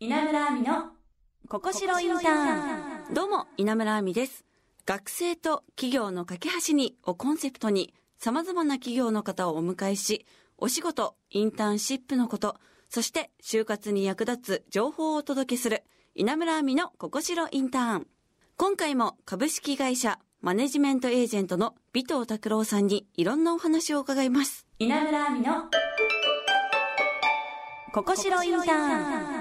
稲村亜美のここしろインターンどうも、稲村亜美です。学生と企業の架け橋にをコンセプトに、様々な企業の方をお迎えし、お仕事、インターンシップのこと、そして就活に役立つ情報をお届けする、稲村亜美のここしろインターン。今回も株式会社マネジメントエージェントの尾藤拓郎さんにいろんなお話を伺います。稲村亜美のここしろインターン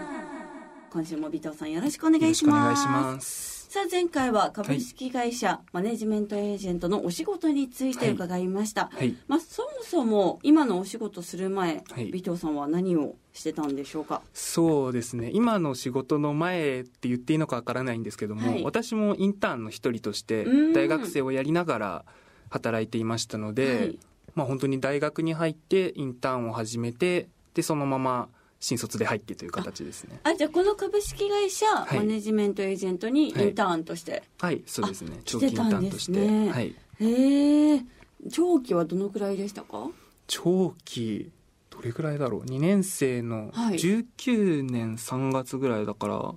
今週も尾藤さんよろしくお願いします。しくお願いします。さあ前回は株式会社マネジメントエージェントのお仕事について伺いました。はい。まあそもそも今のお仕事する前、はい尾藤さんは何をしてたんでしょうか？そうですね。今の仕事の前って言っていいのかわからないんですけども、はい私もインターンの一人としてうん大学生をやりながら働いていましたので、はいまあ本当に大学に入ってインターンを始めて、でそのまま新卒で入ってという形ですね。あじゃあこの株式会社、いマネジメントエージェントにインターンとして、はい、そうですね。あ長期インターンとして。ねはい。へえ長期はどのくらいでしたか？長期、どれぐらいだろう ?2 年生のはい19年3月ぐらいだから、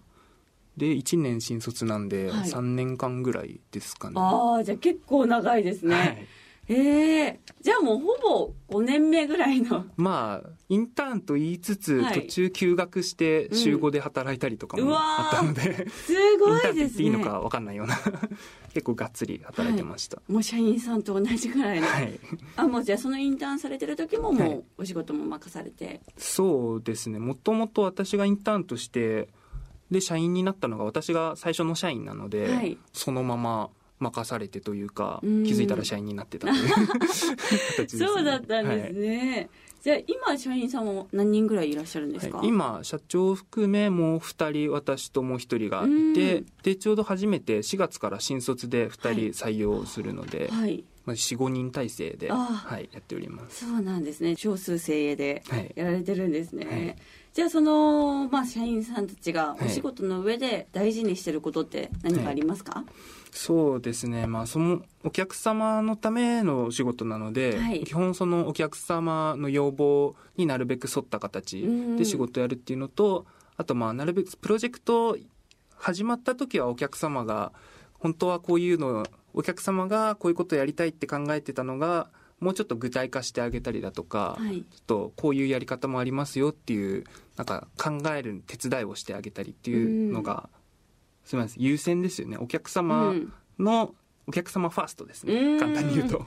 で、1年新卒なんで、はい3年間ぐらいですかね。ああじゃあ結構長いですね、はい。へえじゃあもうほぼ5年目ぐらいの。まあ、インターンと言いつつ、はい。途中休学して週5で働いたりとかもあったので、すインごいですね。っていいのか分かんないような、結構がっつり働いてました。もう社員さんと同じぐらいの、はい。あもうじゃあそのインターンされてる時ももはい。うお仕事も任されて、そうですね。もともと私がインターンとして、で、社員になったのが私が最初の社員なので、はい。そのまま任されてというか、うん。気づいたら社員になってたという。形ですね。そうだったんですね、じゃあ今社員さんも何人ぐらいいらっしゃるんですか、はい、今社長含めもう2人私ともう1人がうん。いてでちょうど初めて4月から新卒で2人はい採用するので、はいまあ、45人体制で、はい、やっております。そうなんですね。少数精鋭ではい。やられてるんですね、はい。じゃあその、まあ、社員さんたちがはい。お仕事の上で大事にしてることって何かありますか、そうですね。まあそのお客様のためのお仕事なので、はい。基本そのお客様の要望になるべく沿った形うん。で仕事やるっていうのと、あとまあなるべくプロジェクト始まった時はお客様が本当はこういうのお客様がこういうことやりたいって考えてたのがもうちょっと具体化してあげたりだとか、はい。ちょっとこういうやり方もありますよっていうなんか考える手伝いをしてあげたりっていうのが、すみません優先ですよね。お客様うん。の、お客様ファーストですね、うん。簡単に言うと。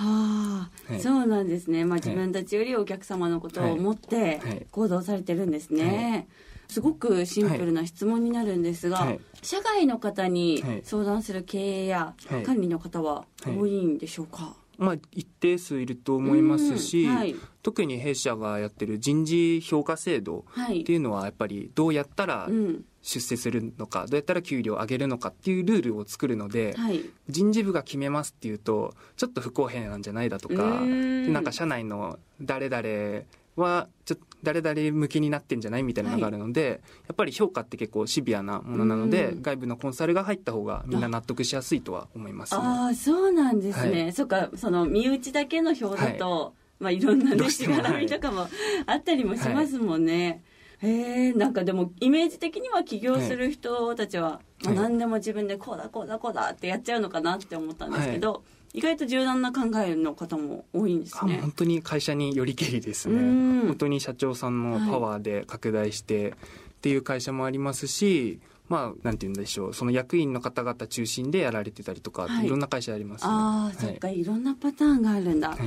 はあ、はい。そうなんですね、まあ、はい。自分たちよりお客様のことを思ってはい。行動されてるんですね、すごくシンプルな質問になるんですが、はい。社外の方にはい。相談する経営やはい。管理の方ははい。多いんでしょうか、まあ、一定数いると思いますし、うんはい。特に弊社がやってる人事評価制度はい。っていうのはやっぱりどうやったらうん。出世するのか、どうやったら給料を上げるのかっていうルールを作るので、はい。人事部が決めますっていうとちょっと不公平なんじゃないだとかなんか社内の誰々はちょ誰々向けになってんじゃないみたいなのがあるので、やっぱり評価って結構シビアなものなのでうん外部のコンサルが入った方がみんな納得しやすいとは思いますね。ああそうなんですね、はそっかその身内だけの表だと、まあいろんなねしがらみとかもあったりもしますもんね、へえなんかでもイメージ的には起業する人たちは、まあ、はい何でも自分でこうだこうだこうだってやっちゃうのかなって思ったんですけど、意外と柔軟な考えの方も多いんですね。あ本当に会社によりけりですうん。ね本当に社長さんのパワーで拡大してっていう会社もありますし、まあなんて言うんでしょう。その役員の方々中心でやられてたりとか、はい。い、ろんな会社ありますね。ああ、そっかいろんなパターンがあるんだ、はい。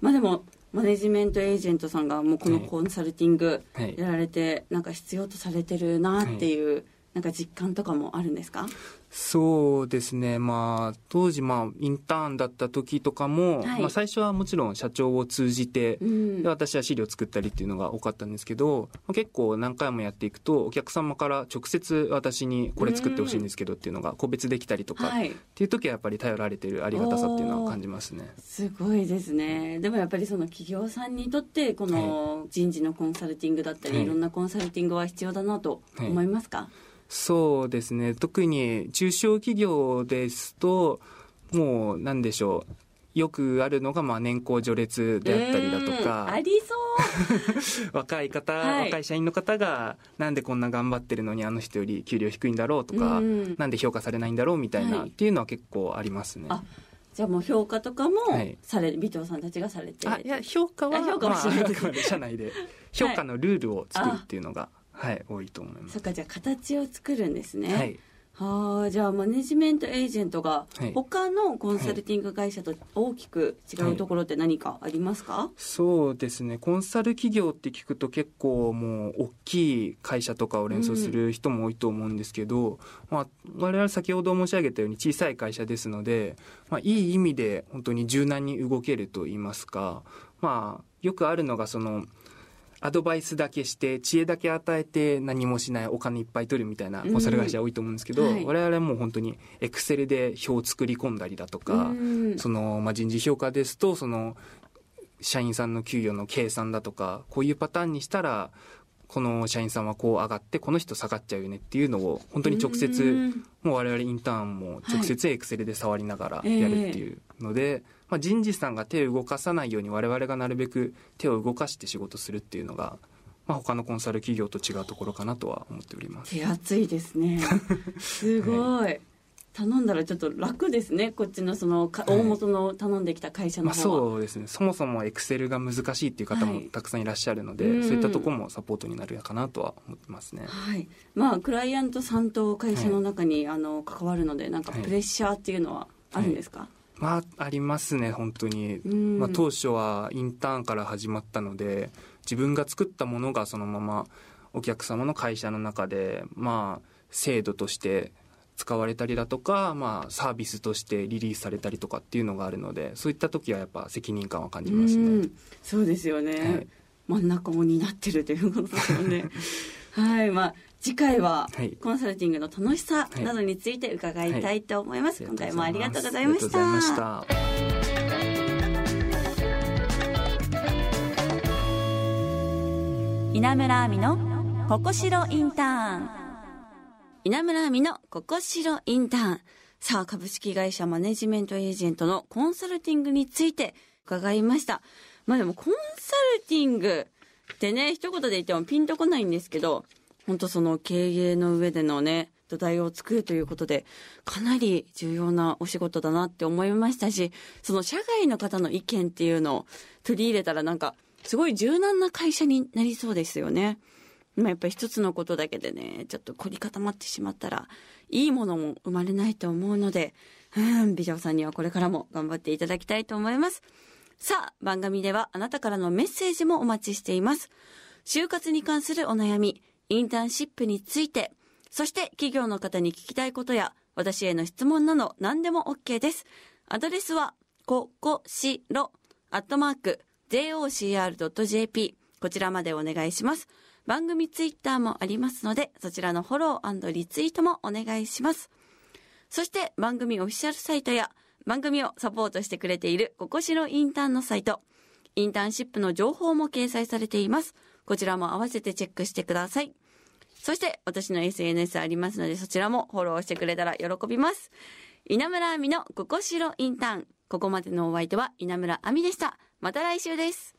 まあでもマネジメントエージェントさんがもうこのはいコンサルティングはい。やられてなんか必要とされてるなっていう、なんか実感とかもあるんですか？そうですね。まあ当時まあインターンだった時とかも、はい。まあ、最初はもちろん社長を通じて、うん。で私は資料作ったりっていうのが多かったんですけど、まあ結構何回もやっていくとお客様から直接私にこれ作ってほしいんですけどっていうのが個別できたりとか、はい。っていう時はやっぱり頼られてるありがたさっていうのは感じますね。すごいですね。でもやっぱりその企業さんにとってこの人事のコンサルティングだったり、はい。い、ろんなコンサルティングは必要だなと思いますか、そうですね。特に中小企業ですともう何でしょう。よくあるのが、まあ、年功序列であったりだとうんかありそう。若い方、はい。若い社員の方がなんでこんな頑張ってるのにあの人より給料低いんだろうとか、うんなんで評価されないんだろうみたいな、はい。っていうのは結構ありますね。あじゃあもう評価とかもはい。され、尾藤さんたちがされて。あいや評価はあ評価はしないまあ、社内で。評価のルールを作るっていうのが、はい、多いと思います。そっかじゃあ形を作るんですね。はい、はあじゃあマネジメントエージェントがはい。他のコンサルティング会社と大きく違うところって何かありますか、そうですね。コンサル企業って聞くと結構もう大きい会社とかを連想する人も多いと思うんですけど、まあ、我々先ほど申し上げたように小さい会社ですので、まあ、いい意味で本当に柔軟に動けると言いますか、まあ、よくあるのがそのアドバイスだけして知恵だけ与えて何もしないお金いっぱい取るみたいなコンサル会社多いと思うんですけど、うんはい。我々はもう本当にエクセルで表を作り込んだりだとか、うん。その、まあ、人事評価ですとその社員さんの給与の計算だとかこういうパターンにしたらこの社員さんはこう上がってこの人下がっちゃうよねっていうのを本当に直接うんもう我々インターンも直接エクセルで触りながらやるっていうので、まあ、人事さんが手を動かさないように我々がなるべく手を動かして仕事するっていうのが、まあ、他のコンサル企業と違うところかなとは思っております。手厚いですね。すごい、頼んだらちょっと楽ですね。こっちのその大元の頼んできた会社のまあ、方は、そうですね。そもそもエクセルが難しいっていう方もはい。たくさんいらっしゃるので、うん。そういったところもサポートになるかなとは思ってますね。はい、まあクライアントさんと会社の中に、あの関わるのでなんかはい。プレッシャーっていうのはあるんですか、まあありますね本当に、うん。まあ、当初はインターンから始まったので自分が作ったものがそのままお客様の会社の中でまあ制度として使われたりだとか、まあ、サービスとしてリリースされたりとかっていうのがあるのでそういった時はやっぱ責任感は感じますね。うん。そうですよね、はい。真ん中を担ってるということですよね。はい。まあ次回ははい。コンサルティングの楽しさはい。などについて伺いたいと思います、今回もありがとうございあましりがとうございまたした。稲村亜美のここしろインターン稲村亜美のここしろインターンさあ株式会社マネジメントエージェントのコンサルティングについて伺いましたまあでもコンサルティングってね一言で言ってもピンとこないんですけど本当その経営の上でのね土台を作るということでかなり重要なお仕事だなって思いましたしその社外の方の意見っていうのを取り入れたらなんかすごい柔軟な会社になりそうですよね。まあ、やっぱり一つのことだけでね、ちょっと凝り固まってしまったら、いいものも生まれないと思うので、うん、美女さんにはこれからも頑張っていただきたいと思います。さあ、番組ではあなたからのメッセージもお待ちしています。就活に関するお悩み、インターンシップについて、そして企業の方に聞きたいことや、私への質問など何でも OK です。アドレスは、ここしろ、アットマーク、jocr.jp、こちらまでお願いします。番組ツイッターもありますので、そちらのフォローリツイートもお願いします。そして番組オフィシャルサイトや番組をサポートしてくれているここしろインターンのサイト、インターンシップの情報も掲載されています。こちらも合わせてチェックしてください。そして私の SNS ありますのでそちらもフォローしてくれたら喜びます。稲村亜美のここしろインターン。ここまでのお相手は稲村亜美でした。また来週です。